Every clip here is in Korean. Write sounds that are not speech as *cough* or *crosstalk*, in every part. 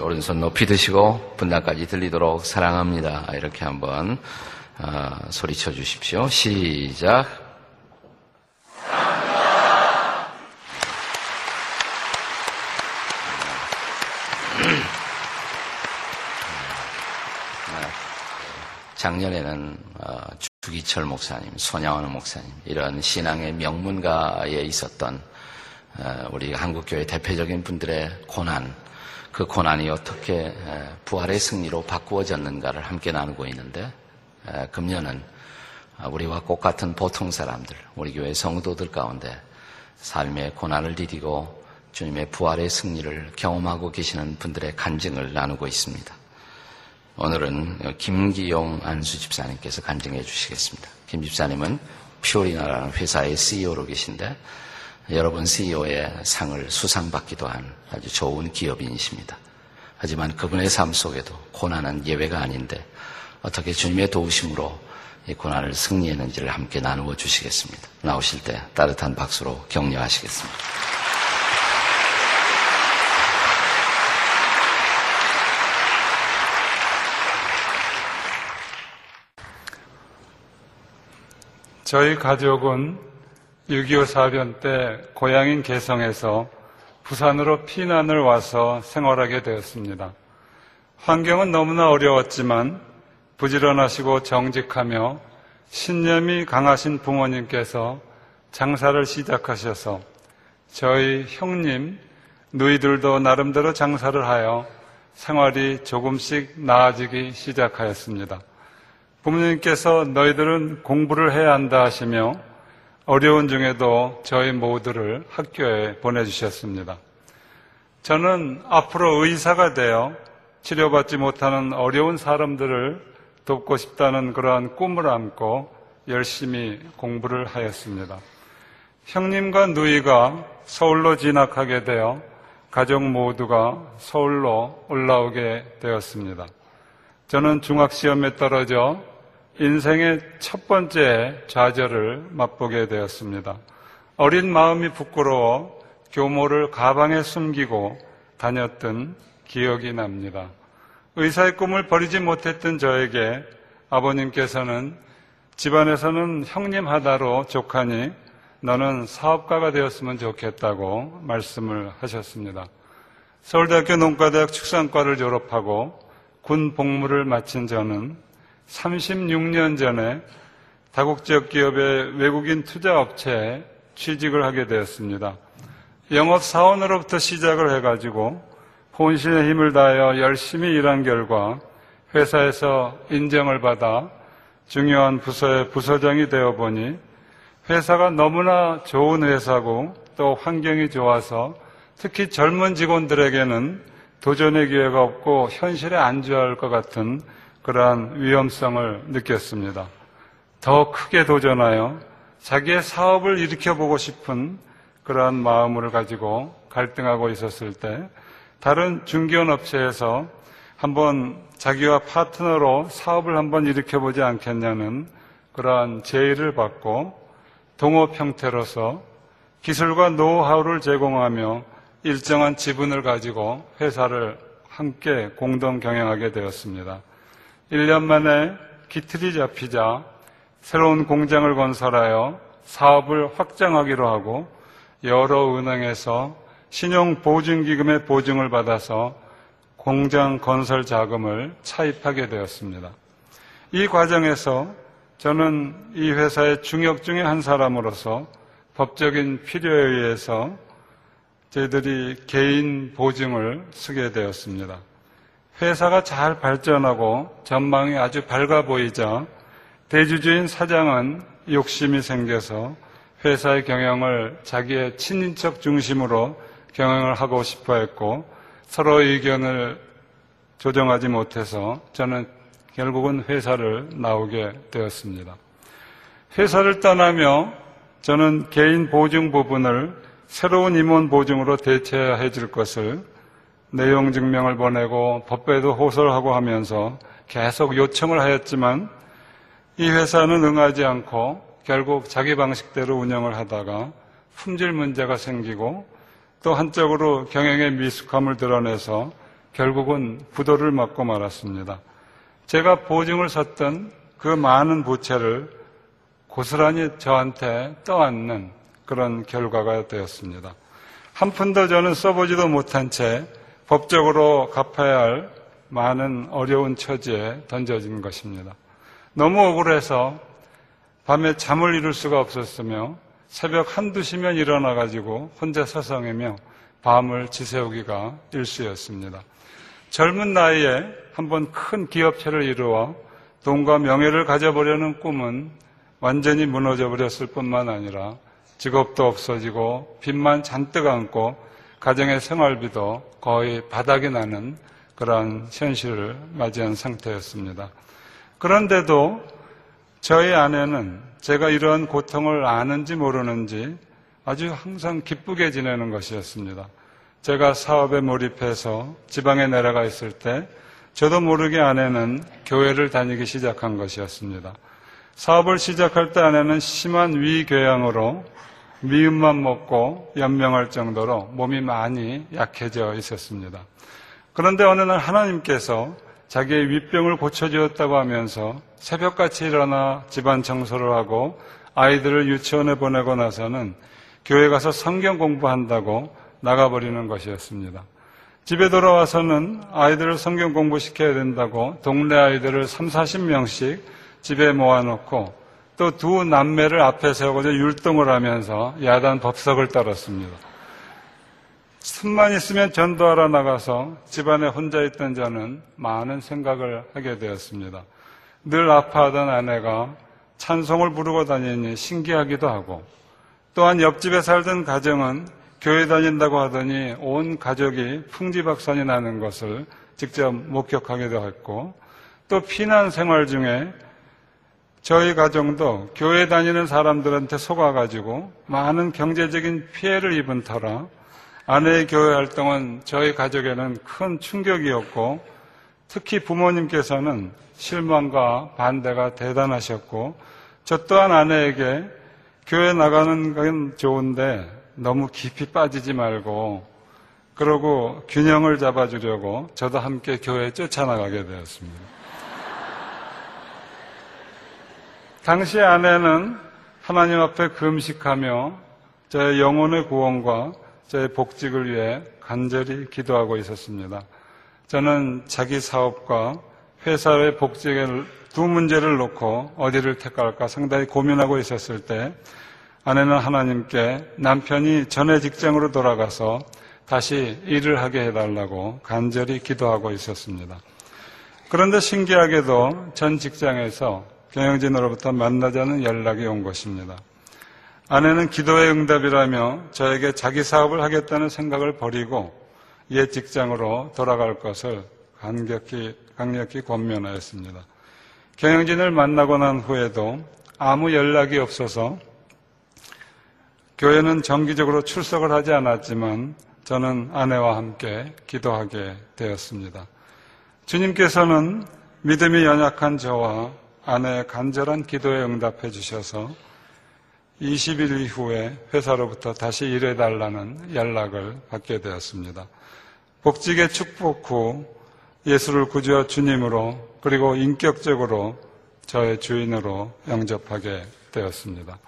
오른손 높이 드시고 분당까지 들리도록 사랑합니다. 이렇게 한번 어, 소리쳐 주십시오. 시작. 작년에는 어, 주기철 목사님, 손양원 목사님 이런 신앙의 명문가에 있었던 어, 우리 한국교회 대표적인 분들의 고난, 그 고난이 어떻게 부활의 승리로 바꾸어졌는가를 함께 나누고 있는데 금년은 우리와 똑같은 보통 사람들, 우리 교회 성도들 가운데 삶의 고난을 디디고 주님의 부활의 승리를 경험하고 계시는 분들의 간증을 나누고 있습니다. 오늘은 김기용 안수 집사님께서 간증해 주시겠습니다. 김 집사님은 피오리나라는 회사의 CEO로 계신데 여러분 CEO의 상을 수상받기도 한 아주 좋은 기업인이십니다. 하지만 그분의 삶 속에도 고난은 예외가 아닌데 어떻게 주님의 도우심으로 이 고난을 승리했는지를 함께 나누어 주시겠습니다. 나오실 때 따뜻한 박수로 격려하시겠습니다. 저희 가족은 6.25 사변 때 고향인 개성에서 부산으로 피난을 와서 생활하게 되었습니다. 환경은 너무나 어려웠지만 부지런하시고 정직하며 신념이 강하신 부모님께서 장사를 시작하셔서 저희 형님, 누이들도 나름대로 장사를 하여 생활이 조금씩 나아지기 시작하였습니다. 부모님께서 너희들은 공부를 해야 한다 하시며 어려운 중에도 저희 모두를 학교에 보내주셨습니다. 저는 앞으로 의사가 되어 치료받지 못하는 어려운 사람들을 돕고 싶다는 그러한 꿈을 안고 열심히 공부를 하였습니다. 형님과 누이가 서울로 진학하게 되어 가족 모두가 서울로 올라오게 되었습니다. 저는 중학시험에 떨어져 인생의 첫 번째 좌절을 맛보게 되었습니다. 어린 마음이 부끄러워 교모를 가방에 숨기고 다녔던 기억이 납니다. 의사의 꿈을 버리지 못했던 저에게 아버님께서는 집안에서는 형님 하나로 족하니 너는 사업가가 되었으면 좋겠다고 말씀을 하셨습니다. 서울대학교 농가대학 축산과를 졸업하고 군 복무를 마친 저는 36년 전에 다국지역 기업의 외국인 투자 업체에 취직을 하게 되었습니다. 영업 사원으로부터 시작을 해가지고 혼신의 힘을 다하여 열심히 일한 결과 회사에서 인정을 받아 중요한 부서의 부서장이 되어 보니 회사가 너무나 좋은 회사고 또 환경이 좋아서 특히 젊은 직원들에게는 도전의 기회가 없고 현실에 안주할 것 같은 그러한 위험성을 느꼈습니다. 더 크게 도전하여 자기의 사업을 일으켜보고 싶은 그러한 마음을 가지고 갈등하고 있었을 때 다른 중견 업체에서 한번 자기와 파트너로 사업을 한번 일으켜보지 않겠냐는 그러한 제의를 받고 동업 형태로서 기술과 노하우를 제공하며 일정한 지분을 가지고 회사를 함께 공동 경영하게 되었습니다. 1년 만에 기틀이 잡히자 새로운 공장을 건설하여 사업을 확장하기로 하고 여러 은행에서 신용보증기금의 보증을 받아서 공장 건설 자금을 차입하게 되었습니다. 이 과정에서 저는 이 회사의 중역 중의 한 사람으로서 법적인 필요에 의해서 저희들이 개인 보증을 쓰게 되었습니다. 회사가 잘 발전하고 전망이 아주 밝아 보이자 대주주인 사장은 욕심이 생겨서 회사의 경영을 자기의 친인척 중심으로 경영을 하고 싶어 했고 서로 의견을 조정하지 못해서 저는 결국은 회사를 나오게 되었습니다. 회사를 떠나며 저는 개인 보증 부분을 새로운 임원 보증으로 대체해 줄 것을 내용 증명을 보내고 법배도 호소를 하고 하면서 계속 요청을 하였지만 이 회사는 응하지 않고 결국 자기 방식대로 운영을 하다가 품질 문제가 생기고 또 한쪽으로 경영의 미숙함을 드러내서 결국은 부도를 맞고 말았습니다. 제가 보증을 섰던 그 많은 부채를 고스란히 저한테 떠안는 그런 결과가 되었습니다. 한 푼도 저는 써보지도 못한 채 법적으로 갚아야 할 많은 어려운 처지에 던져진 것입니다. 너무 억울해서 밤에 잠을 이룰 수가 없었으며 새벽 한두 시면 일어나가지고 혼자 서성이며 밤을 지새우기가 일쑤였습니다. 젊은 나이에 한번 큰 기업체를 이루어 돈과 명예를 가져보려는 꿈은 완전히 무너져 버렸을 뿐만 아니라 직업도 없어지고 빚만 잔뜩 안고 가정의 생활비도 거의 바닥이 나는 그러한 현실을 맞이한 상태였습니다. 그런데도 저희 아내는 제가 이러한 고통을 아는지 모르는지 아주 항상 기쁘게 지내는 것이었습니다. 제가 사업에 몰입해서 지방에 내려가 있을 때 저도 모르게 아내는 교회를 다니기 시작한 것이었습니다. 사업을 시작할 때 아내는 심한 위궤양으로 미음만 먹고 연명할 정도로 몸이 많이 약해져 있었습니다. 그런데 어느 날 하나님께서 자기의 윗병을 고쳐주었다고 하면서 새벽같이 일어나 집안 청소를 하고 아이들을 유치원에 보내고 나서는 교회 가서 성경 공부한다고 나가버리는 것이었습니다. 집에 돌아와서는 아이들을 성경 공부시켜야 된다고 동네 아이들을 3, 40명씩 집에 모아놓고 또 두 남매를 앞에 세우고 율동을 하면서 야단 법석을 따랐습니다. 틈만 있으면 전도하러 나가서 집안에 혼자 있던 저는 많은 생각을 하게 되었습니다. 늘 아파하던 아내가 찬송을 부르고 다니니 신기하기도 하고 또한 옆집에 살던 가정은 교회 다닌다고 하더니 온 가족이 풍지박산이 나는 것을 직접 목격하기도 했고 또 피난 생활 중에 저희 가정도 교회 다니는 사람들한테 속아가지고 많은 경제적인 피해를 입은 터라 아내의 교회 활동은 저희 가족에는 큰 충격이었고 특히 부모님께서는 실망과 반대가 대단하셨고 저 또한 아내에게 교회 나가는 건 좋은데 너무 깊이 빠지지 말고 그러고 균형을 잡아주려고 저도 함께 교회에 쫓아나가게 되었습니다. 당시 아내는 하나님 앞에 금식하며 저의 영혼의 구원과 저의 복직을 위해 간절히 기도하고 있었습니다. 저는 자기 사업과 회사의 복직을 두 문제를 놓고 어디를 택할까 상당히 고민하고 있었을 때 아내는 하나님께 남편이 전에 직장으로 돌아가서 다시 일을 하게 해달라고 간절히 기도하고 있었습니다. 그런데 신기하게도 전 직장에서 경영진으로부터 만나자는 연락이 온 것입니다. 아내는 기도의 응답이라며 저에게 자기 사업을 하겠다는 생각을 버리고 옛 직장으로 돌아갈 것을 강력히, 강력히 권면하였습니다. 경영진을 만나고 난 후에도 아무 연락이 없어서 교회는 정기적으로 출석을 하지 않았지만 저는 아내와 함께 기도하게 되었습니다. 주님께서는 믿음이 연약한 저와 아내의 간절한 기도에 응답해 주셔서 20일 이후에 회사로부터 다시 일해달라는 연락을 받게 되었습니다. 복직의 축복 후 예수를 구주와 주님으로 그리고 인격적으로 저의 주인으로 영접하게 되었습니다.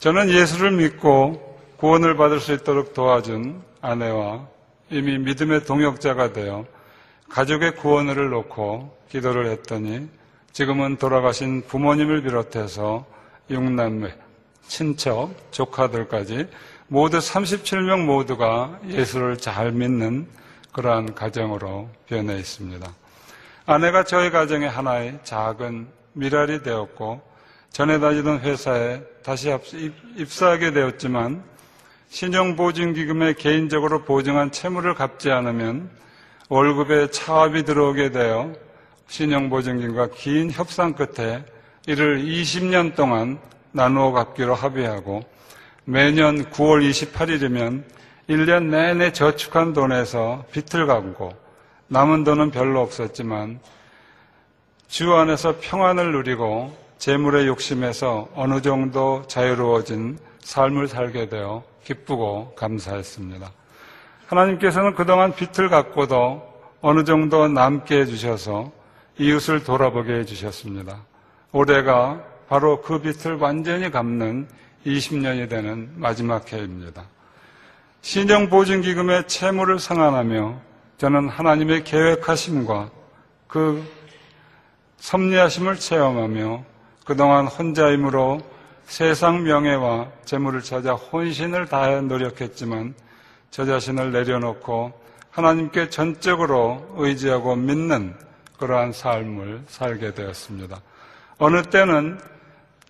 저는 예수를 믿고 구원을 받을 수 있도록 도와준 아내와 이미 믿음의 동역자가 되어 가족의 구원을 놓고 기도를 했더니 지금은 돌아가신 부모님을 비롯해서 육남매, 친척, 조카들까지 모두 37명 모두가 예수를 잘 믿는 그러한 가정으로 변해 있습니다. 아내가 저희 가정의 하나의 작은 미랄이 되었고 전에 다니던 회사에 다시 입사하게 되었지만 신용보증기금에 개인적으로 보증한 채무를 갚지 않으면 월급에 차압이 들어오게 되어 신용보증금과 긴 협상 끝에 이를 20년 동안 나누어 갚기로 합의하고 매년 9월 28일이면 1년 내내 저축한 돈에서 빚을 갚고 남은 돈은 별로 없었지만 주 안에서 평안을 누리고 재물의 욕심에서 어느 정도 자유로워진 삶을 살게 되어 기쁘고 감사했습니다. 하나님께서는 그동안 빚을 갖고도 어느 정도 남게 해주셔서 이웃을 돌아보게 해주셨습니다. 올해가 바로 그 빚을 완전히 갚는 20년이 되는 마지막 해입니다. 신용보증기금의 채무를 상환하며 저는 하나님의 계획하심과 그 섭리하심을 체험하며 그동안 혼자임으로 세상 명예와 재물을 찾아 혼신을 다해 노력했지만 저 자신을 내려놓고 하나님께 전적으로 의지하고 믿는 그러한 삶을 살게 되었습니다. 어느 때는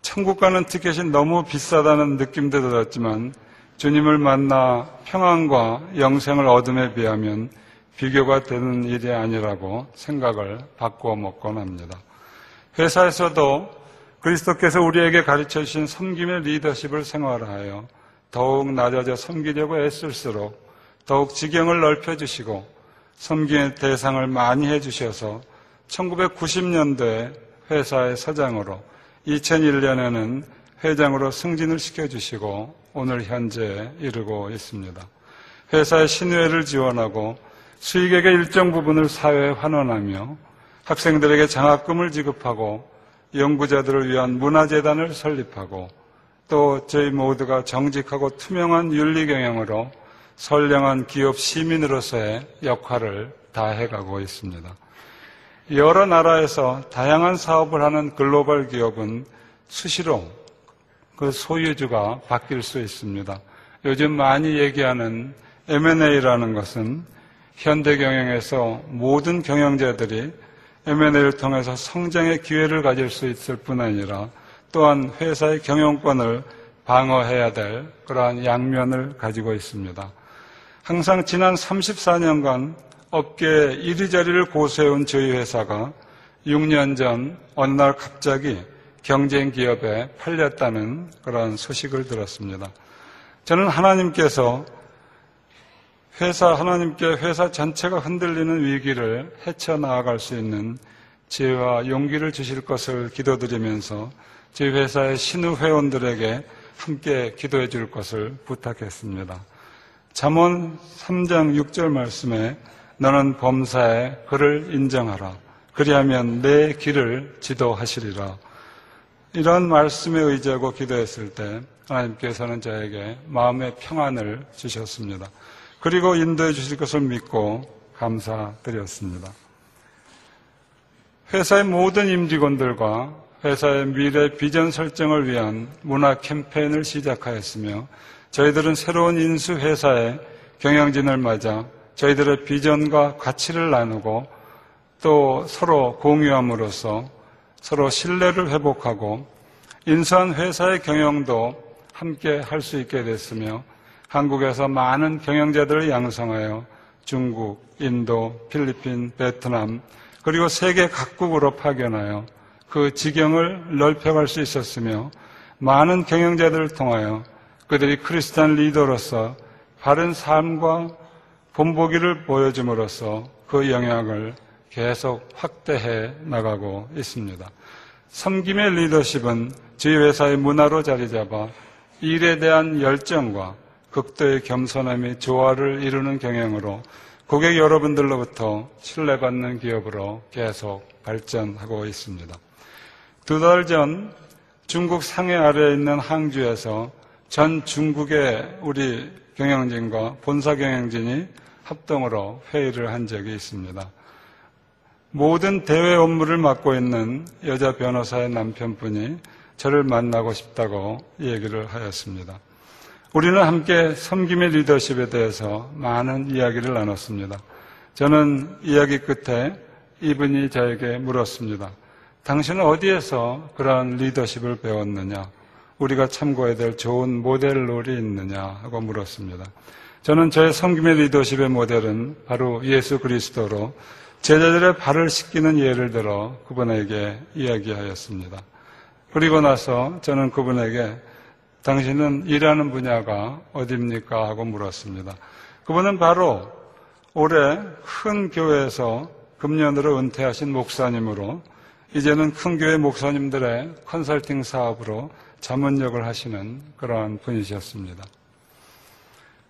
천국 가는 티켓이 너무 비싸다는 느낌도 들었지만 주님을 만나 평안과 영생을 얻음에 비하면 비교가 되는 일이 아니라고 생각을 바꾸어 먹곤 합니다. 회사에서도 그리스도께서 우리에게 가르쳐 주신 섬김의 리더십을 생활하여 더욱 낮아져 섬기려고 애쓸수록 더욱 지경을 넓혀 주시고 섬김의 대상을 많이 해 주셔서 1990년도에 회사의 서장으로 2001년에는 회장으로 승진을 시켜주시고 오늘 현재 이르고 있습니다. 회사의 신뢰를 지원하고 수익액의 일정 부분을 사회에 환원하며 학생들에게 장학금을 지급하고 연구자들을 위한 문화재단을 설립하고 또 저희 모두가 정직하고 투명한 윤리 경영으로 선량한 기업 시민으로서의 역할을 다해가고 있습니다. 여러 나라에서 다양한 사업을 하는 글로벌 기업은 수시로 그 소유주가 바뀔 수 있습니다. 요즘 많이 얘기하는 M&A라는 것은 현대 경영에서 모든 경영자들이 M&A를 통해서 성장의 기회를 가질 수 있을 뿐 아니라 또한 회사의 경영권을 방어해야 될 그러한 양면을 가지고 있습니다. 항상 지난 34년간 업계에 이리저리를 고수해온 저희 회사가 6년 전 어느 날 갑자기 경쟁 기업에 팔렸다는 그런 소식을 들었습니다. 저는 하나님께서 회사, 하나님께 회사 전체가 흔들리는 위기를 헤쳐나아갈 수 있는 지혜와 용기를 주실 것을 기도드리면서 저희 회사의 신우 회원들에게 함께 기도해 줄 것을 부탁했습니다. 잠언 3장 6절 말씀에 너는 범사에 그를 인정하라. 그리하면 내 길을 지도하시리라. 이런 말씀에 의지하고 기도했을 때 하나님께서는 저에게 마음의 평안을 주셨습니다. 그리고 인도해 주실 것을 믿고 감사드렸습니다. 회사의 모든 임직원들과 회사의 미래 비전 설정을 위한 문화 캠페인을 시작하였으며 저희들은 새로운 인수 회사의 경영진을 맞아 저희들의 비전과 가치를 나누고 또 서로 공유함으로써 서로 신뢰를 회복하고 인수한 회사의 경영도 함께 할 수 있게 됐으며 한국에서 많은 경영자들을 양성하여 중국, 인도, 필리핀, 베트남, 그리고 세계 각국으로 파견하여 그 지경을 넓혀갈 수 있었으며 많은 경영자들을 통하여 그들이 크리스탄 리더로서 바른 삶과 본보기를 보여줌으로써 그 영향을 계속 확대해 나가고 있습니다. 섬김의 리더십은 저희 회사의 문화로 자리 잡아 일에 대한 열정과 극도의 겸손함이 조화를 이루는 경영으로 고객 여러분들로부터 신뢰받는 기업으로 계속 발전하고 있습니다. 두 달 전 중국 상해 아래에 있는 항주에서 전 중국의 우리 경영진과 본사 경영진이 합동으로 회의를 한 적이 있습니다. 모든 대외 업무를 맡고 있는 여자 변호사의 남편분이 저를 만나고 싶다고 얘기를 하였습니다. 우리는 함께 섬김의 리더십에 대해서 많은 이야기를 나눴습니다. 저는 이야기 끝에 이분이 저에게 물었습니다. 당신은 어디에서 그러한 리더십을 배웠느냐? 우리가 참고해야 될 좋은 모델롤이 있느냐? 하고 물었습니다. 저는 저의 섬김의 리더십의 모델은 바로 예수 그리스도로 제자들의 발을 씻기는 예를 들어 그분에게 이야기하였습니다. 그리고 나서 저는 그분에게 당신은 일하는 분야가 어디입니까? 하고 물었습니다. 그분은 바로 올해 큰 교회에서 금년으로 은퇴하신 목사님으로 이제는 큰 교회 목사님들의 컨설팅 사업으로 자문 역을 하시는 그러한 분이셨습니다.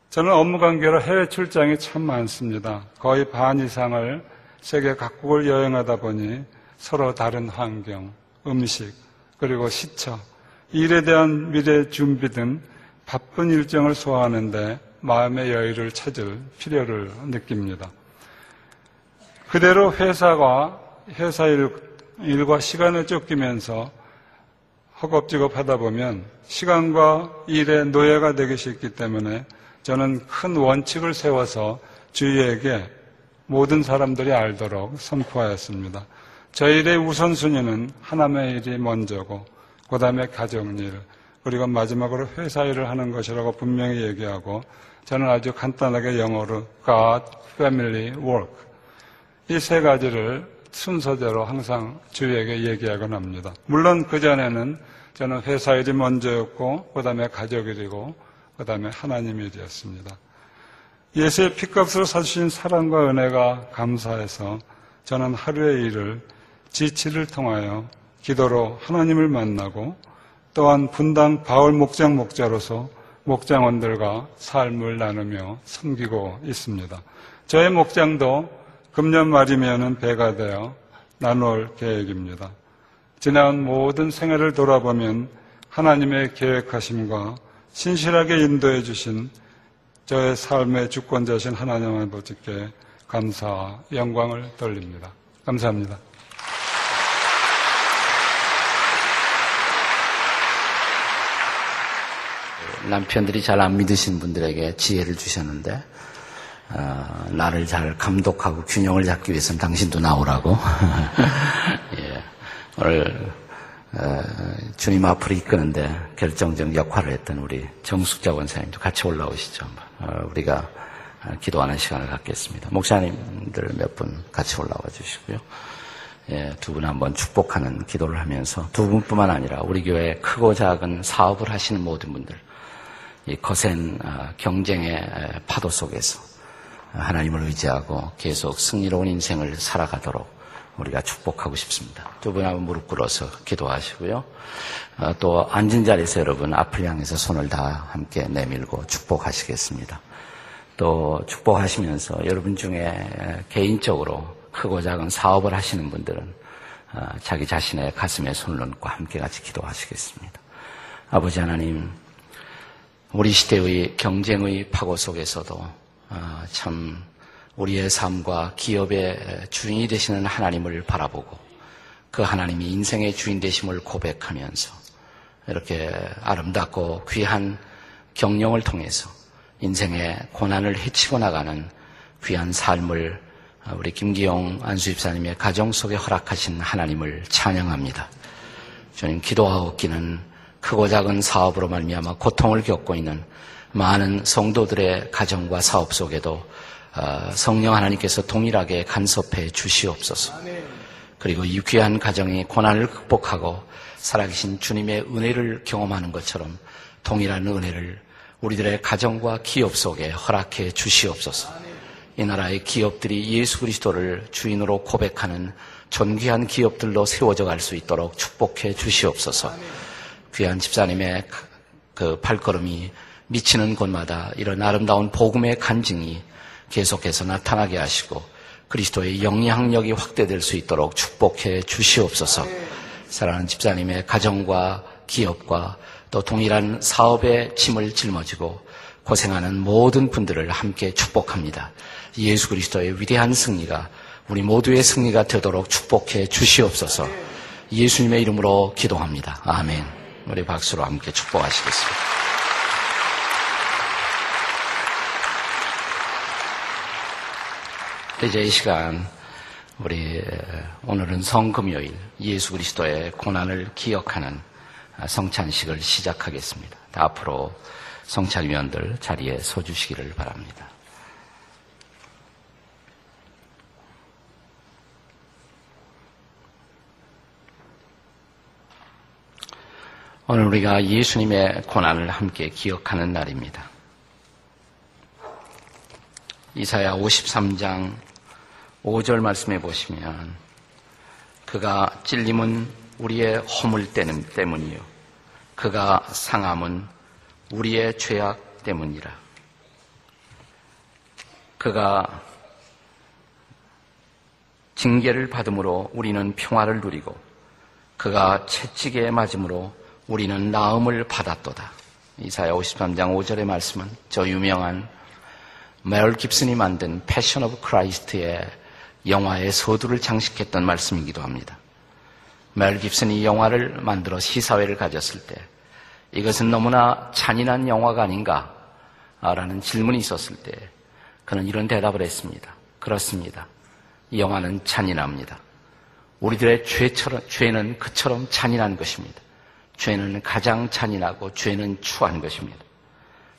저는 업무 관계로 해외 출장이 참 많습니다. 거의 반 이상을 세계 각국을 여행하다 보니 서로 다른 환경, 음식, 그리고 시차, 일에 대한 미래 준비 등 바쁜 일정을 소화하는데 마음의 여유를 찾을 필요를 느낍니다. 그대로 회사가 회사 일, 일과 시간을 쫓기면서 허겁지겁 하다 보면 시간과 일의 노예가 되기 쉽기 때문에 저는 큰 원칙을 세워서 주위에게 모든 사람들이 알도록 선포하였습니다. 저희 일의 우선순위는 하나님의 일이 먼저고, 그 다음에 가정일, 그리고 마지막으로 회사 일을 하는 것이라고 분명히 얘기하고, 저는 아주 간단하게 영어로 God, Family, Work. 이 세 가지를 순서대로 항상 주위에게 얘기하곤 합니다. 물론 그전에는 저는 회사 일이 먼저였고, 그 다음에 가족 일이고, 그 다음에 하나님 일이었습니다. 예수의 피값으로 사주신 사랑과 은혜가 감사해서 저는 하루의 일을 지치를 통하여 기도로 하나님을 만나고 또한 분당 바울 목장 목자로서 목장원들과 삶을 나누며 섬기고 있습니다. 저의 목장도 금년 말이면 배가 되어 나눌 계획입니다. 지난 모든 생애를 돌아보면 하나님의 계획하심과 신실하게 인도해 주신 저의 삶의 주권자신 하나님 아버지께 감사와 영광을 돌립니다. 감사합니다. 남편들이 잘 안 믿으신 분들에게 지혜를 주셨는데 어, 나를 잘 감독하고 균형을 잡기 위해서는 당신도 나오라고 *laughs* 예, 오늘 어, 주님 앞으로 이끄는데 결정적 역할을 했던 우리 정숙자 원사님도 같이 올라오시죠. 어, 우리가 기도하는 시간을 갖겠습니다. 목사님들 몇 분 같이 올라와 주시고요. 예, 두 분 한번 축복하는 기도를 하면서 두 분뿐만 아니라 우리 교회 크고 작은 사업을 하시는 모든 분들 이 거센 어, 경쟁의 파도 속에서 하나님을 의지하고 계속 승리로운 인생을 살아가도록 우리가 축복하고 싶습니다. 두분 한번 무릎 꿇어서 기도하시고요. 어, 또 앉은 자리에서 여러분 앞을 향해서 손을 다 함께 내밀고 축복하시겠습니다. 또 축복하시면서 여러분 중에 개인적으로 크고 작은 사업을 하시는 분들은 어, 자기 자신의 가슴에 손을 얹고 함께 같이 기도하시겠습니다. 아버지 하나님, 우리 시대의 경쟁의 파고 속에서도 어, 참 우리의 삶과 기업의 주인이 되시는 하나님을 바라보고 그 하나님이 인생의 주인 되심을 고백하면서 이렇게 아름답고 귀한 경영을 통해서 인생의 고난을 헤치고 나가는 귀한 삶을 우리 김기용 안수입사님의 가정 속에 허락하신 하나님을 찬양합니다. 주님 기도하옵기는 크고 작은 사업으로 말미암아 고통을 겪고 있는 많은 성도들의 가정과 사업 속에도 어, 성령 하나님께서 동일하게 간섭해 주시옵소서. 그리고 이 귀한 가정이 고난을 극복하고 살아계신 주님의 은혜를 경험하는 것처럼 동일한 은혜를 우리들의 가정과 기업 속에 허락해 주시옵소서. 이 나라의 기업들이 예수 그리스도를 주인으로 고백하는 존귀한 기업들로 세워져 갈 수 있도록 축복해 주시옵소서. 귀한 집사님의 그 발걸음이 미치는 곳마다 이런 아름다운 복음의 간증이 계속해서 나타나게 하시고 그리스도의 영향력이 확대될 수 있도록 축복해 주시옵소서. 사랑하는 집사님의 가정과 기업과 또 동일한 사업의 짐을 짊어지고 고생하는 모든 분들을 함께 축복합니다. 예수 그리스도의 위대한 승리가 우리 모두의 승리가 되도록 축복해 주시옵소서. 예수님의 이름으로 기도합니다. 아멘. 우리 박수로 함께 축복하시겠습니다. 이제 이 시간 우리 오늘은 성금요일 예수 그리스도의 고난을 기억하는 성찬식을 시작하겠습니다. 앞으로 성찬위원들 자리에 서 주시기를 바랍니다. 오늘 우리가 예수님의 고난을 함께 기억하는 날입니다. 이사야 53장 5절 말씀해 보시면 그가 찔림은 우리의 허물 때문이요. 그가 상함은 우리의 죄악 때문이라. 그가 징계를 받음으로 우리는 평화를 누리고 그가 채찍에 맞음으로 우리는 나음을 받았도다. 이사야 53장 5절의 말씀은 저 유명한 멜 깁슨이 만든 Passion of Christ의 영화의 서두를 장식했던 말씀이기도 합니다. 메럴 깁슨이 영화를 만들어 시사회를 가졌을 때 이것은 너무나 잔인한 영화가 아닌가? 라는 질문이 있었을 때 그는 이런 대답을 했습니다. 그렇습니다. 이 영화는 잔인합니다. 우리들의 죄처럼, 죄는 그처럼 잔인한 것입니다. 죄는 가장 잔인하고 죄는 추한 것입니다.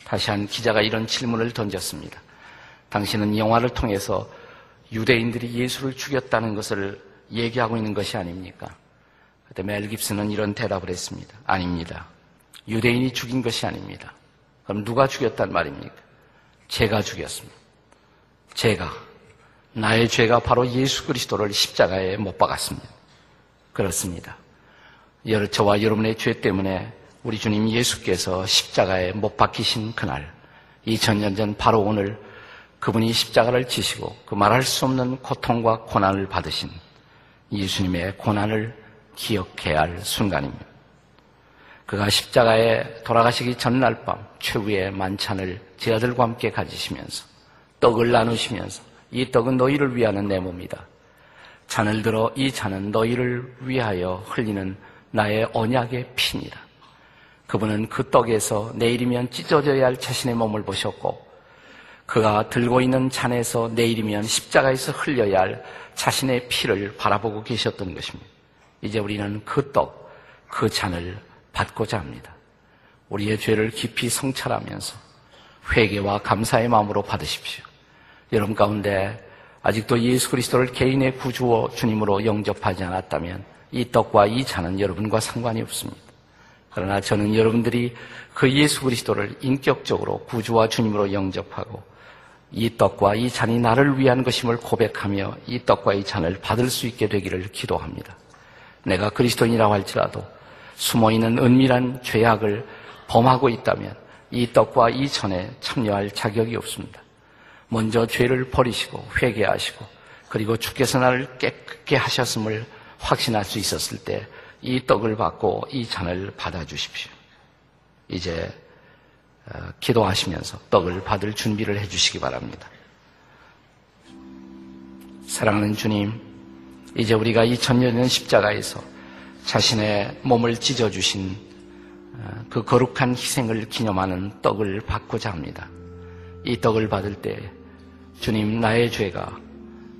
다시 한 기자가 이런 질문을 던졌습니다. 당신은 영화를 통해서 유대인들이 예수를 죽였다는 것을 얘기하고 있는 것이 아닙니까? 그때 멜 깁스는 이런 대답을 했습니다. 아닙니다. 유대인이 죽인 것이 아닙니다. 그럼 누가 죽였단 말입니까? 제가 죽였습니다. 제가. 나의 죄가 바로 예수 그리스도를 십자가에 못 박았습니다. 그렇습니다. 저와 여러분의 죄 때문에 우리 주님 예수께서 십자가에 못 박히신 그날, 2000년 전 바로 오늘 그분이 십자가를 지시고 그 말할 수 없는 고통과 고난을 받으신 예수님의 고난을 기억해야 할 순간입니다. 그가 십자가에 돌아가시기 전날 밤 최후의 만찬을 제 아들과 함께 가지시면서 떡을 나누시면서 이 떡은 너희를 위하는 내 몸이다. 잔을 들어 이 잔은 너희를 위하여 흘리는 나의 언약의 피니라. 그분은 그 떡에서 내일이면 찢어져야 할 자신의 몸을 보셨고 그가 들고 있는 잔에서 내일이면 십자가에서 흘려야 할 자신의 피를 바라보고 계셨던 것입니다. 이제 우리는 그 떡, 그 잔을 받고자 합니다. 우리의 죄를 깊이 성찰하면서 회개와 감사의 마음으로 받으십시오. 여러분 가운데 아직도 예수 그리스도를 개인의 구주와 주님으로 영접하지 않았다면 이 떡과 이 잔은 여러분과 상관이 없습니다. 그러나 저는 여러분들이 그 예수 그리스도를 인격적으로 구주와 주님으로 영접하고 이 떡과 이 잔이 나를 위한 것임을 고백하며 이 떡과 이 잔을 받을 수 있게 되기를 기도합니다. 내가 그리스도인이라고 할지라도 숨어 있는 은밀한 죄악을 범하고 있다면 이 떡과 이 잔에 참여할 자격이 없습니다. 먼저 죄를 버리시고 회개하시고 그리고 주께서 나를 깨끗게 하셨음을 확신할 수 있었을 때 이 떡을 받고 이 잔을 받아 주십시오. 이제 어, 기도하시면서 떡을 받을 준비를 해 주시기 바랍니다. 사랑하는 주님, 이제 우리가 2000년 십자가에서 자신의 몸을 찢어주신 어, 그 거룩한 희생을 기념하는 떡을 받고자 합니다. 이 떡을 받을 때 주님 나의 죄가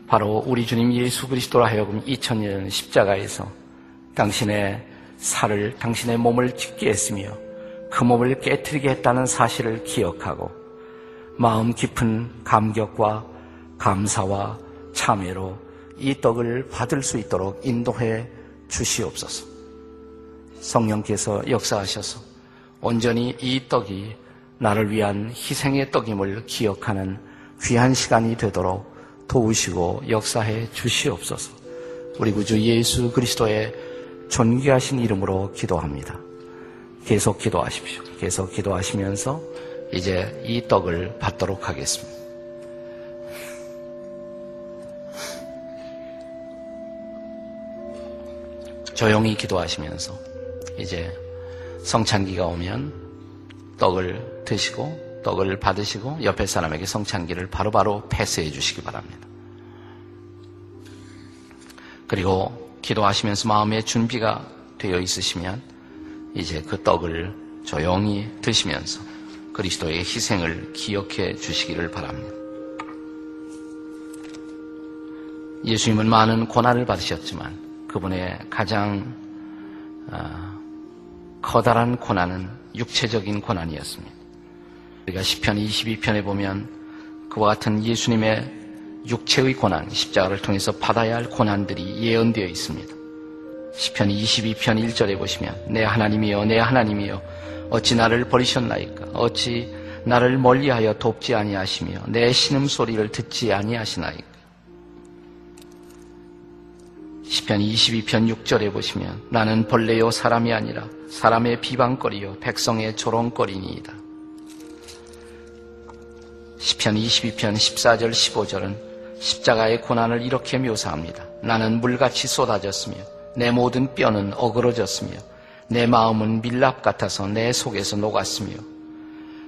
바로 우리 주님 예수 그리스도로 하여금 2000년 십자가에서 당신의 살을 당신의 몸을 찢게 했으며 그 몸을 깨뜨리게 했다는 사실을 기억하고 마음 깊은 감격과 감사와 참회로 이 떡을 받을 수 있도록 인도해 주시옵소서. 성령께서 역사하셔서 온전히 이 떡이 나를 위한 희생의 떡임을 기억하는 귀한 시간이 되도록 도우시고 역사해 주시옵소서. 우리 구주 예수 그리스도의 존귀하신 이름으로 기도합니다. 계속 기도하십시오. 계속 기도하시면서 이제 이 떡을 받도록 하겠습니다. 조용히 기도하시면서 이제 성찬기가 오면 떡을 드시고 떡을 받으시고 옆에 사람에게 성찬기를 바로바로 패스해 주시기 바랍니다. 그리고 기도하시면서 마음의 준비가 되어 있으시면 이제 그 떡을 조용히 드시면서 그리스도의 희생을 기억해 주시기를 바랍니다. 예수님은 많은 고난을 받으셨지만 그분의 가장 어, 커다란 고난은 육체적인 고난이었습니다. 우리가 10편 22편에 보면 그와 같은 예수님의 육체의 고난, 십자가를 통해서 받아야 할 고난들이 예언되어 있습니다. 10편 22편 1절에 보시면 내 하나님이여 내 하나님이여 어찌 나를 버리셨나이까 어찌 나를 멀리하여 돕지 아니하시며 내 신음 소리를 듣지 아니하시나이까 10편 22편 6절에 보시면 나는 벌레요 사람이 아니라 사람의 비방거리요 백성의 조롱거리니이다. 10편 22편 14절 15절은 십자가의 고난을 이렇게 묘사합니다. 나는 물같이 쏟아졌으며 내 모든 뼈는 어그러졌으며 내 마음은 밀랍 같아서 내 속에서 녹았으며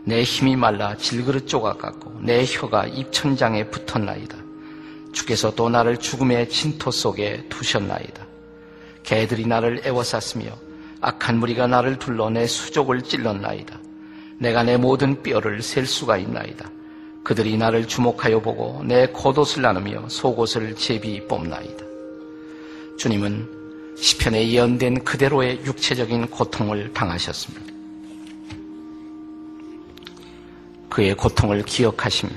내 힘이 말라 질그릇 조각 같고 내 혀가 입천장에 붙었나이다. 주께서 또 나를 죽음의 진토 속에 두셨나이다. 개들이 나를 애워쌌으며 악한 무리가 나를 둘러 내 수족을 찔렀나이다. 내가 내 모든 뼈를 셀 수가 있나이다. 그들이 나를 주목하여 보고 내 겉옷을 나누며 속옷을 제비 뽑나이다. 주님은 시편에 예언된 그대로의 육체적인 고통을 당하셨습니다. 그의 고통을 기억하시며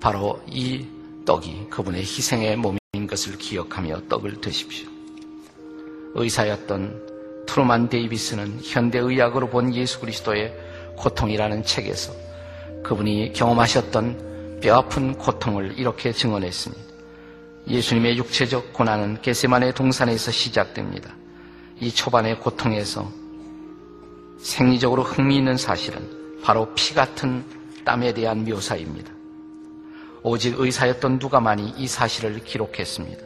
바로 이 떡이 그분의 희생의 몸인 것을 기억하며 떡을 드십시오. 의사였던 트루만 데이비스는 현대의학으로 본 예수 그리스도의 고통이라는 책에서 그분이 경험하셨던 뼈아픈 고통을 이렇게 증언했습니다. 예수님의 육체적 고난은 게세만의 동산에서 시작됩니다. 이 초반의 고통에서 생리적으로 흥미있는 사실은 바로 피 같은 땀에 대한 묘사입니다. 오직 의사였던 누가만이 이 사실을 기록했습니다.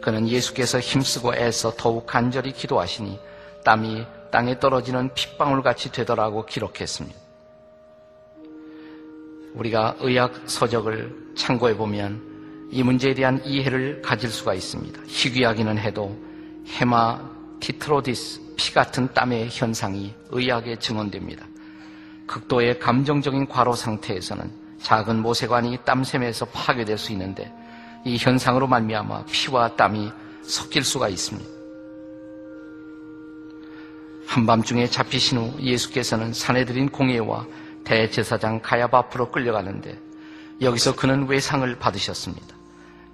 그는 예수께서 힘쓰고 애써 더욱 간절히 기도하시니 땀이 땅에 떨어지는 핏방울 같이 되더라고 기록했습니다. 우리가 의학 서적을 참고해 보면 이 문제에 대한 이해를 가질 수가 있습니다. 희귀하기는 해도 헤마티트로디스 피 같은 땀의 현상이 의학에 증언됩니다. 극도의 감정적인 과로 상태에서는 작은 모세관이 땀샘에서 파괴될 수 있는데 이 현상으로 말미암아 피와 땀이 섞일 수가 있습니다. 한밤중에 잡히신 후 예수께서는 사내들인 공예와 대제사장 가야바 앞으로 끌려가는데 여기서 그는 외상을 받으셨습니다.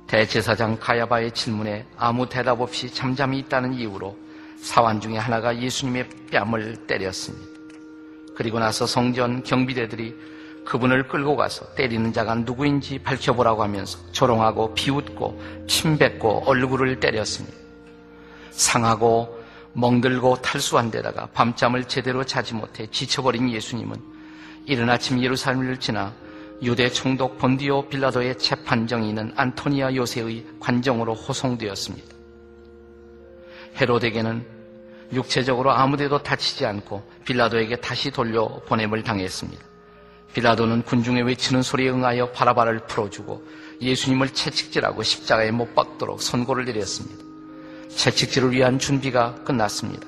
대제사장 가야바의 질문에 아무 대답 없이 잠잠히 있다는 이유로 사환 중에 하나가 예수님의 뺨을 때렸습니다. 그리고 나서 성전 경비대들이 그분을 끌고 가서 때리는 자가 누구인지 밝혀보라고 하면서 조롱하고 비웃고 침뱉고 얼굴을 때렸습니다. 상하고 멍들고 탈수한 데다가 밤잠을 제대로 자지 못해 지쳐버린 예수님은 이른 아침 예루살렘을 지나 유대 총독 본디오 빌라도의 재판정이 있는 안토니아 요새의 관정으로 호송되었습니다. 헤로데게는 육체적으로 아무데도 다치지 않고 빌라도에게 다시 돌려 보냄을 당했습니다. 빌라도는 군중에 외치는 소리에 응하여 바라바를 풀어주고 예수님을 채찍질하고 십자가에 못 박도록 선고를 내렸습니다. 채찍질을 위한 준비가 끝났습니다.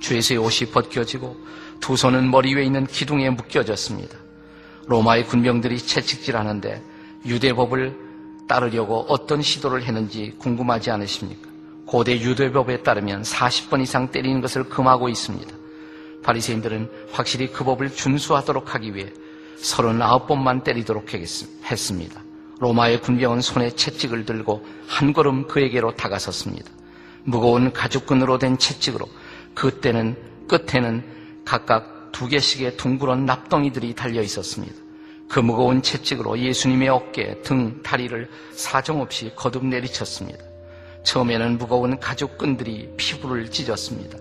주에서의 옷이 벗겨지고 두 손은 머리 위에 있는 기둥에 묶여졌습니다. 로마의 군병들이 채찍질하는데 유대법을 따르려고 어떤 시도를 했는지 궁금하지 않으십니까? 고대 유대법에 따르면 40번 이상 때리는 것을 금하고 있습니다. 바리새인들은 확실히 그 법을 준수하도록 하기 위해 39번만 때리도록 했습니다. 로마의 군병은 손에 채찍을 들고 한 걸음 그에게로 다가섰습니다. 무거운 가죽끈으로 된 채찍으로 그때는 끝에는 각각 두 개씩의 둥그런 납덩이들이 달려 있었습니다. 그 무거운 채찍으로 예수님의 어깨, 등, 다리를 사정없이 거듭 내리쳤습니다. 처음에는 무거운 가죽끈들이 피부를 찢었습니다.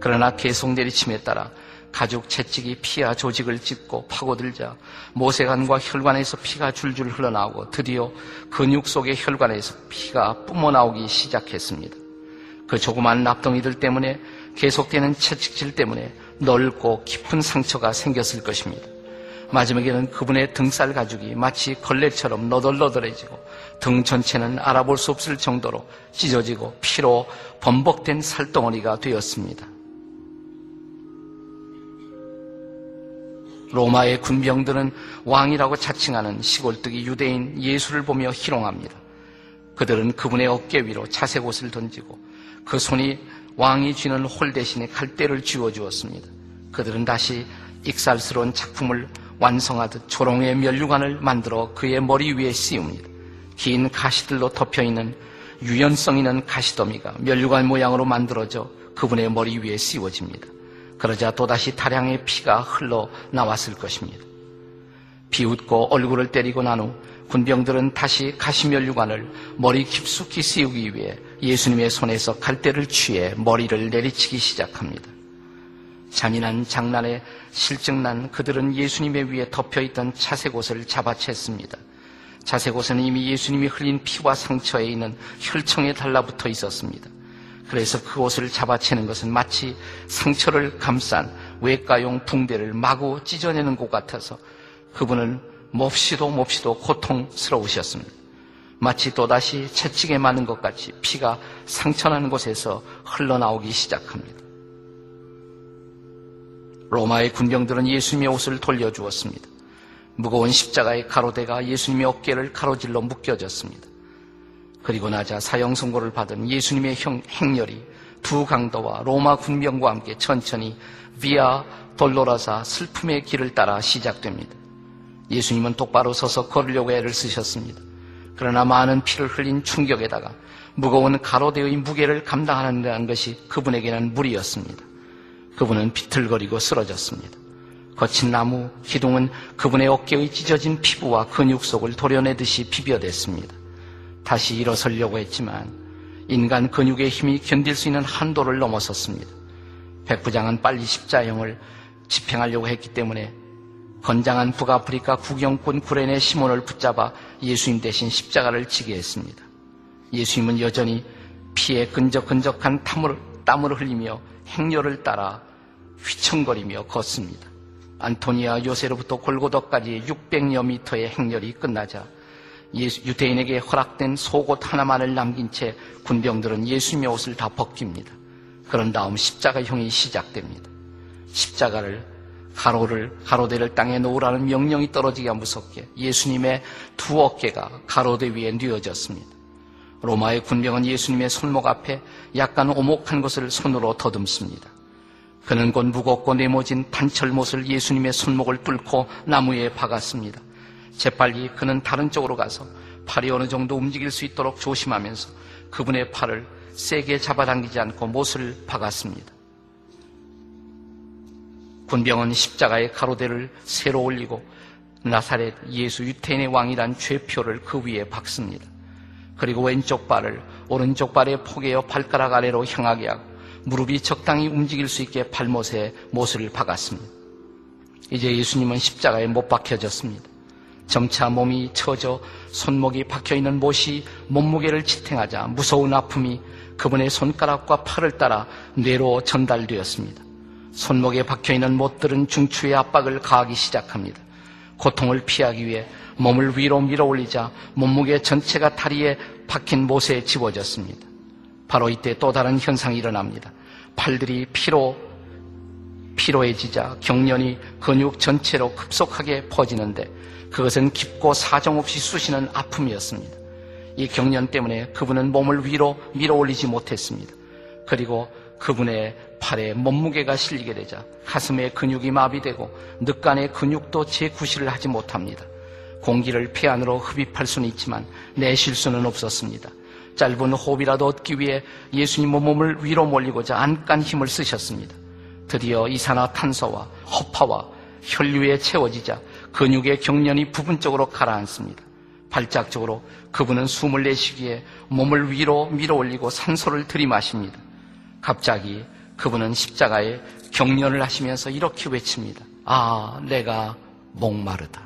그러나 계속 내리침에 따라 가죽 채찍이 피와 조직을 찢고 파고들자 모세관과 혈관에서 피가 줄줄 흘러나오고 드디어 근육 속의 혈관에서 피가 뿜어나오기 시작했습니다. 그 조그만 납덩이들 때문에 계속되는 채찍질 때문에 넓고 깊은 상처가 생겼을 것입니다. 마지막에는 그분의 등살 가죽이 마치 걸레처럼 너덜너덜해지고 등 전체는 알아볼 수 없을 정도로 찢어지고 피로 범벅된 살덩어리가 되었습니다. 로마의 군병들은 왕이라고 자칭하는 시골뜨기 유대인 예수를 보며 희롱합니다. 그들은 그분의 어깨 위로 차색 옷을 던지고 그 손이 왕이 쥐는 홀 대신에 갈대를 쥐어 주었습니다. 그들은 다시 익살스러운 작품을 완성하듯 조롱의 면류관을 만들어 그의 머리 위에 씌웁니다. 긴 가시들로 덮여 있는 유연성 있는 가시더미가 면류관 모양으로 만들어져 그분의 머리 위에 씌워집니다. 그러자 또다시 다량의 피가 흘러 나왔을 것입니다. 비웃고 얼굴을 때리고 난 후 군병들은 다시 가시면류관을 머리 깊숙이 씌우기 위해 예수님의 손에서 갈대를 취해 머리를 내리치기 시작합니다. 잔인한 장난에 실증난 그들은 예수님의 위에 덮여있던 차색옷을 잡아챘습니다. 차색옷은 이미 예수님이 흘린 피와 상처에 있는 혈청에 달라붙어 있었습니다. 그래서 그 옷을 잡아채는 것은 마치 상처를 감싼 외과용 붕대를 마구 찢어내는 것 같아서 그분은 몹시도 몹시도 고통스러우셨습니다. 마치 또다시 채찍에 맞는 것 같이 피가 상처나는 곳에서 흘러나오기 시작합니다. 로마의 군병들은 예수님의 옷을 돌려주었습니다. 무거운 십자가의 가로대가 예수님의 어깨를 가로질러 묶여졌습니다. 그리고 나자 사형 선고를 받은 예수님의 형, 행렬이 두 강도와 로마 군병과 함께 천천히 비아 돌로라사 슬픔의 길을 따라 시작됩니다. 예수님은 똑바로 서서 걸으려고 애를 쓰셨습니다. 그러나 많은 피를 흘린 충격에다가 무거운 가로대의 무게를 감당하는 것이 그분에게는 무리였습니다. 그분은 비틀거리고 쓰러졌습니다. 거친 나무 기둥은 그분의 어깨의 찢어진 피부와 근육 속을 도려내듯이 비벼댔습니다. 다시 일어서려고 했지만 인간 근육의 힘이 견딜 수 있는 한도를 넘어섰습니다. 백부장은 빨리 십자형을 집행하려고 했기 때문에 건장한 북아프리카 구경꾼 구레네 시몬을 붙잡아 예수님 대신 십자가를 지게 했습니다. 예수님은 여전히 피에 끈적끈적한 땀을, 땀을 흘리며 행렬을 따라 휘청거리며 걷습니다. 안토니아 요새로부터 골고도까지 600여 미터의 행렬이 끝나자 예수, 유대인에게 허락된 속옷 하나만을 남긴 채 군병들은 예수님의 옷을 다 벗깁니다. 그런 다음 십자가형이 시작됩니다. 십자가를 가로를 가로대를 땅에 놓으라는 명령이 떨어지기가 무섭게 예수님의 두 어깨가 가로대 위에 뉘어졌습니다. 로마의 군병은 예수님의 손목 앞에 약간 오목한 것을 손으로 더듬습니다. 그는 곧 무겁고 네모진 단철못을 예수님의 손목을 뚫고 나무에 박았습니다. 재빨리 그는 다른 쪽으로 가서 팔이 어느 정도 움직일 수 있도록 조심하면서 그분의 팔을 세게 잡아당기지 않고 못을 박았습니다. 군병은 십자가의 가로대를 새로 올리고 나사렛 예수 유태인의 왕이란 죄표를 그 위에 박습니다. 그리고 왼쪽 발을 오른쪽 발에 포개어 발가락 아래로 향하게 하고 무릎이 적당히 움직일 수 있게 발못에 못을 박았습니다. 이제 예수님은 십자가에 못 박혀졌습니다. 점차 몸이 처져 손목이 박혀있는 못이 몸무게를 지탱하자 무서운 아픔이 그분의 손가락과 팔을 따라 뇌로 전달되었습니다. 손목에 박혀있는 못들은 중추의 압박을 가하기 시작합니다. 고통을 피하기 위해 몸을 위로 밀어 올리자 몸무게 전체가 다리에 박힌 못에 집어졌습니다. 바로 이때 또 다른 현상이 일어납니다. 팔들이 피로 피로해지자 경련이 근육 전체로 급속하게 퍼지는데 그것은 깊고 사정없이 쑤시는 아픔이었습니다. 이 경련 때문에 그분은 몸을 위로 밀어 올리지 못했습니다. 그리고 그분의 팔에 몸무게가 실리게 되자 가슴의 근육이 마비되고 늑간의 근육도 재구실을 하지 못합니다. 공기를 피 안으로 흡입할 수는 있지만 내쉴 수는 없었습니다. 짧은 호흡이라도 얻기 위해 예수님 몸을 위로 몰리고자 안간 힘을 쓰셨습니다. 드디어 이산화탄소와 허파와 혈류에 채워지자 근육의 경련이 부분적으로 가라앉습니다. 발작적으로 그분은 숨을 내쉬기에 몸을 위로 밀어 올리고 산소를 들이마십니다. 갑자기 그분은 십자가에 경련을 하시면서 이렇게 외칩니다. 아, 내가 목마르다.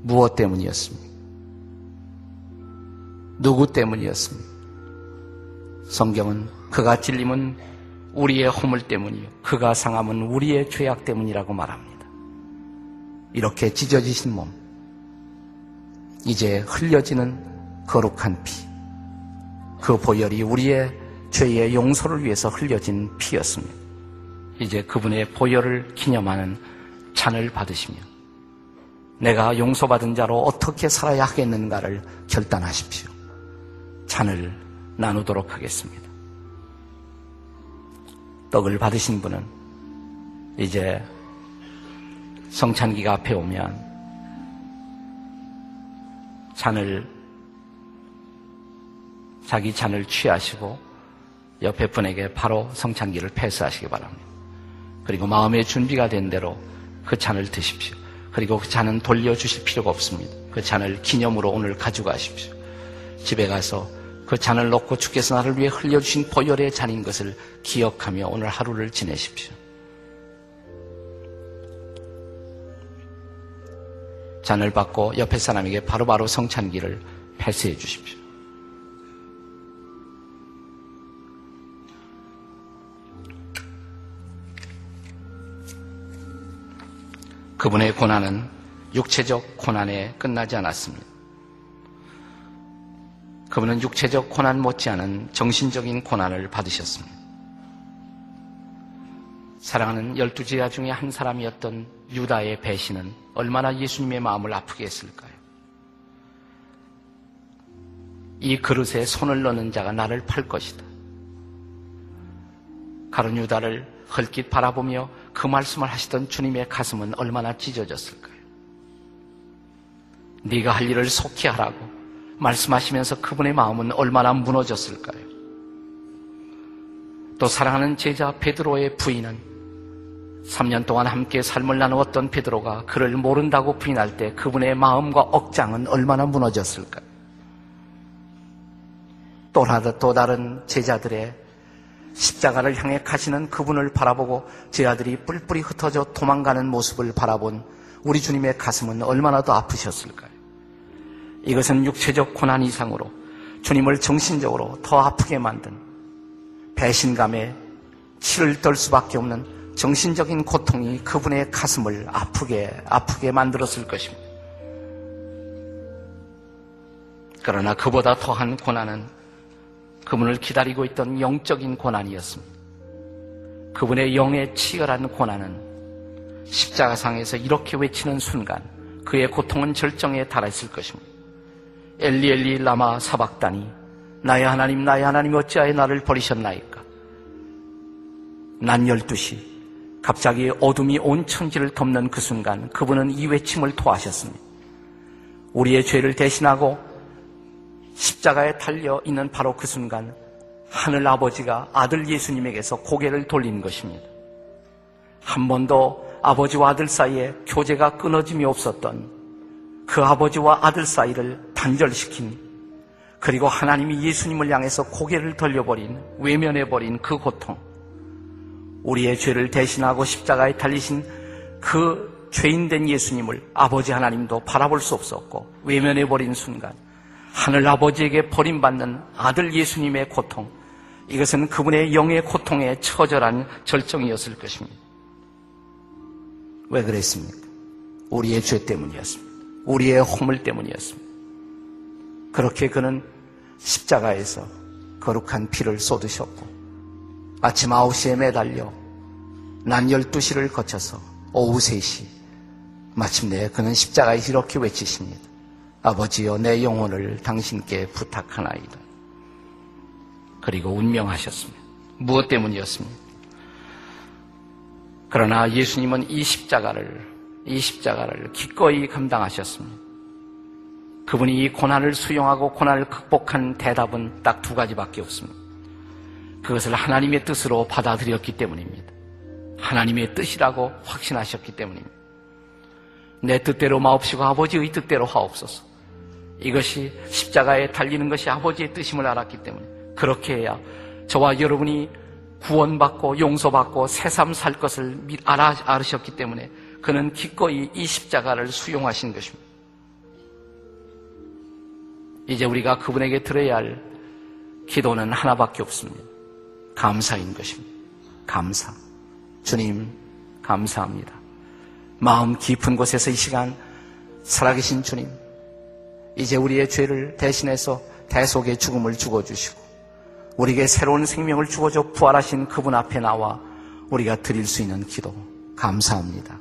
무엇 때문이었습니까? 누구 때문이었습니까? 성경은 그가 찔림은 우리의 허물 때문이요. 그가 상함은 우리의 죄악 때문이라고 말합니다. 이렇게 찢어지신 몸, 이제 흘려지는 거룩한 피, 그 보혈이 우리의 죄의 용서를 위해서 흘려진 피였습니다. 이제 그분의 보혈을 기념하는 잔을 받으시며 내가 용서받은 자로 어떻게 살아야 하겠는가를 결단하십시오. 잔을 나누도록 하겠습니다. 떡을 받으신 분은 이제 성찬기가 앞에 오면 잔을 자기 잔을 취하시고 옆에 분에게 바로 성찬기를 패스하시기 바랍니다. 그리고 마음의 준비가 된 대로 그 잔을 드십시오. 그리고 그 잔은 돌려주실 필요가 없습니다. 그 잔을 기념으로 오늘 가져가십시오. 집에 가서 그 잔을 놓고 주께서 나를 위해 흘려주신 보혈의 잔인 것을 기억하며 오늘 하루를 지내십시오. 잔을 받고 옆에 사람에게 바로바로 성찬기를 패스해 주십시오. 그분의 고난은 육체적 고난에 끝나지 않았습니다. 그분은 육체적 고난 못지않은 정신적인 고난을 받으셨습니다. 사랑하는 열두 제자 중에 한 사람이었던 유다의 배신은 얼마나 예수님의 마음을 아프게 했을까요? 이 그릇에 손을 넣는 자가 나를 팔 것이다. 가론 유다를 헐깃 바라보며 그 말씀을 하시던 주님의 가슴은 얼마나 찢어졌을까요? 네가 할 일을 속히 하라고 말씀하시면서 그분의 마음은 얼마나 무너졌을까요? 또 사랑하는 제자 베드로의 부인은 3년 동안 함께 삶을 나누었던 베드로가 그를 모른다고 부인할 때 그분의 마음과 억장은 얼마나 무너졌을까요? 또 다른 제자들의 십자가를 향해 가시는 그분을 바라보고 제 아들이 뿔뿔이 흩어져 도망가는 모습을 바라본 우리 주님의 가슴은 얼마나 더 아프셨을까요? 이것은 육체적 고난 이상으로 주님을 정신적으로 더 아프게 만든 배신감에 치를 떨 수밖에 없는 정신적인 고통이 그분의 가슴을 아프게, 아프게 만들었을 것입니다. 그러나 그보다 더한 고난은 그분을 기다리고 있던 영적인 고난이었습니다. 그분의 영의 치열한 고난은 십자가상에서 이렇게 외치는 순간 그의 고통은 절정에 달했을 것입니다. 엘리 엘리 라마 사박다니 나의 하나님 나의 하나님 어찌하여 나를 버리셨나이까 난 열두 시 갑자기 어둠이 온 천지를 덮는 그 순간 그분은 이 외침을 토하셨습니다. 우리의 죄를 대신하고 십자가에 달려 있는 바로 그 순간 하늘 아버지가 아들 예수님에게서 고개를 돌린 것입니다. 한 번도 아버지와 아들 사이에 교제가 끊어짐이 없었던 그 아버지와 아들 사이를 단절시킨 그리고 하나님이 예수님을 향해서 고개를 돌려버린 외면해버린 그 고통 우리의 죄를 대신하고 십자가에 달리신 그 죄인된 예수님을 아버지 하나님도 바라볼 수 없었고 외면해버린 순간 하늘 아버지에게 버림받는 아들 예수님의 고통, 이것은 그분의 영의 고통에 처절한 절정이었을 것입니다. 왜 그랬습니까? 우리의 죄 때문이었습니다. 우리의 허물 때문이었습니다. 그렇게 그는 십자가에서 거룩한 피를 쏟으셨고, 아침 9시에 매달려 난 12시를 거쳐서 오후 3시, 마침내 그는 십자가에 이렇게 외치십니다. 아버지여 내 영혼을 당신께 부탁하나이다. 그리고 운명하셨습니다. 무엇 때문이었습니까? 그러나 예수님은 이 십자가를 이 십자가를 기꺼이 감당하셨습니다. 그분이 이 고난을 수용하고 고난을 극복한 대답은 딱 두 가지밖에 없습니다. 그것을 하나님의 뜻으로 받아들였기 때문입니다. 하나님의 뜻이라고 확신하셨기 때문입니다. 내 뜻대로 마옵시고 아버지의 뜻대로 하옵소서. 이것이 십자가에 달리는 것이 아버지의 뜻임을 알았기 때문에 그렇게 해야 저와 여러분이 구원받고 용서받고 새삼 살 것을 알아, 알으셨기 때문에 그는 기꺼이 이 십자가를 수용하신 것입니다. 이제 우리가 그분에게 들어야 할 기도는 하나밖에 없습니다. 감사인 것입니다. 감사. 주님, 감사합니다. 마음 깊은 곳에서 이 시간 살아계신 주님, 이제 우리의 죄를 대신해서 대속의 죽음을 죽어주시고 우리에게 새로운 생명을 주어줘 부활하신 그분 앞에 나와 우리가 드릴 수 있는 기도 감사합니다.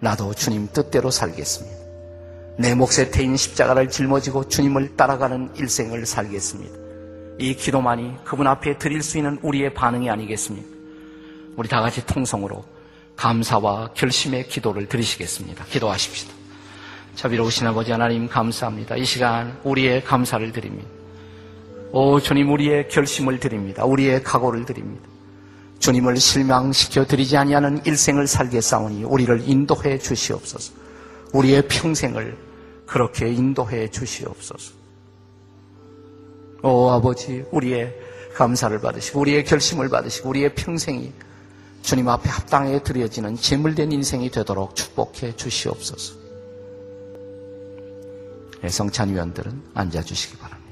나도 주님 뜻대로 살겠습니다. 내 몫에 태인 십자가를 짊어지고 주님을 따라가는 일생을 살겠습니다. 이 기도만이 그분 앞에 드릴 수 있는 우리의 반응이 아니겠습니까? 우리 다 같이 통성으로 감사와 결심의 기도를 드리시겠습니다. 기도하십시다. 자비로우신 아버지 하나님 감사합니다. 이 시간 우리의 감사를 드립니다. 오 주님 우리의 결심을 드립니다. 우리의 각오를 드립니다. 주님을 실망시켜 드리지 아니하는 일생을 살게 싸우니 우리를 인도해 주시옵소서. 우리의 평생을 그렇게 인도해 주시옵소서. 오 아버지 우리의 감사를 받으시고 우리의 결심을 받으시고 우리의 평생이 주님 앞에 합당하게 드려지는 제물된 인생이 되도록 축복해 주시옵소서. 네, 성찬 위원들은 앉아주시기 바랍니다.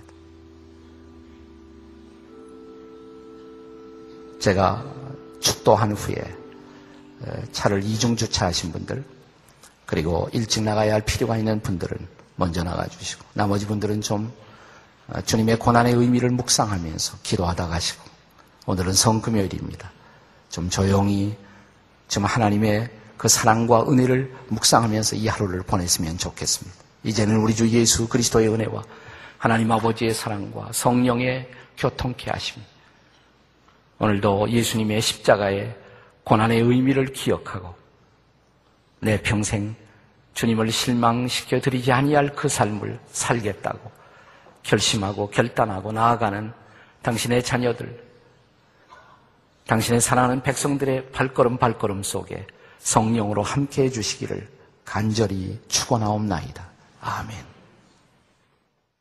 제가 축도한 후에 차를 이중 주차하신 분들 그리고 일찍 나가야 할 필요가 있는 분들은 먼저 나가주시고 나머지 분들은 좀 어, 주님의 고난의 의미를 묵상하면서 기도하다 가시고 오늘은 성금요일입니다. 좀 조용히 좀 하나님의 그 사랑과 은혜를 묵상하면서 이 하루를 보냈으면 좋겠습니다. 이제는 우리 주 예수 그리스도의 은혜와 하나님 아버지의 사랑과 성령의 교통케 하심 오늘도 예수님의 십자가의 고난의 의미를 기억하고 내 평생 주님을 실망시켜 드리지 아니할 그 삶을 살겠다고 결심하고 결단하고 나아가는 당신의 자녀들, 당신의 사랑하는 백성들의 발걸음 발걸음 속에 성령으로 함께 해 주시기를 간절히 축원하옵나이다. 아멘.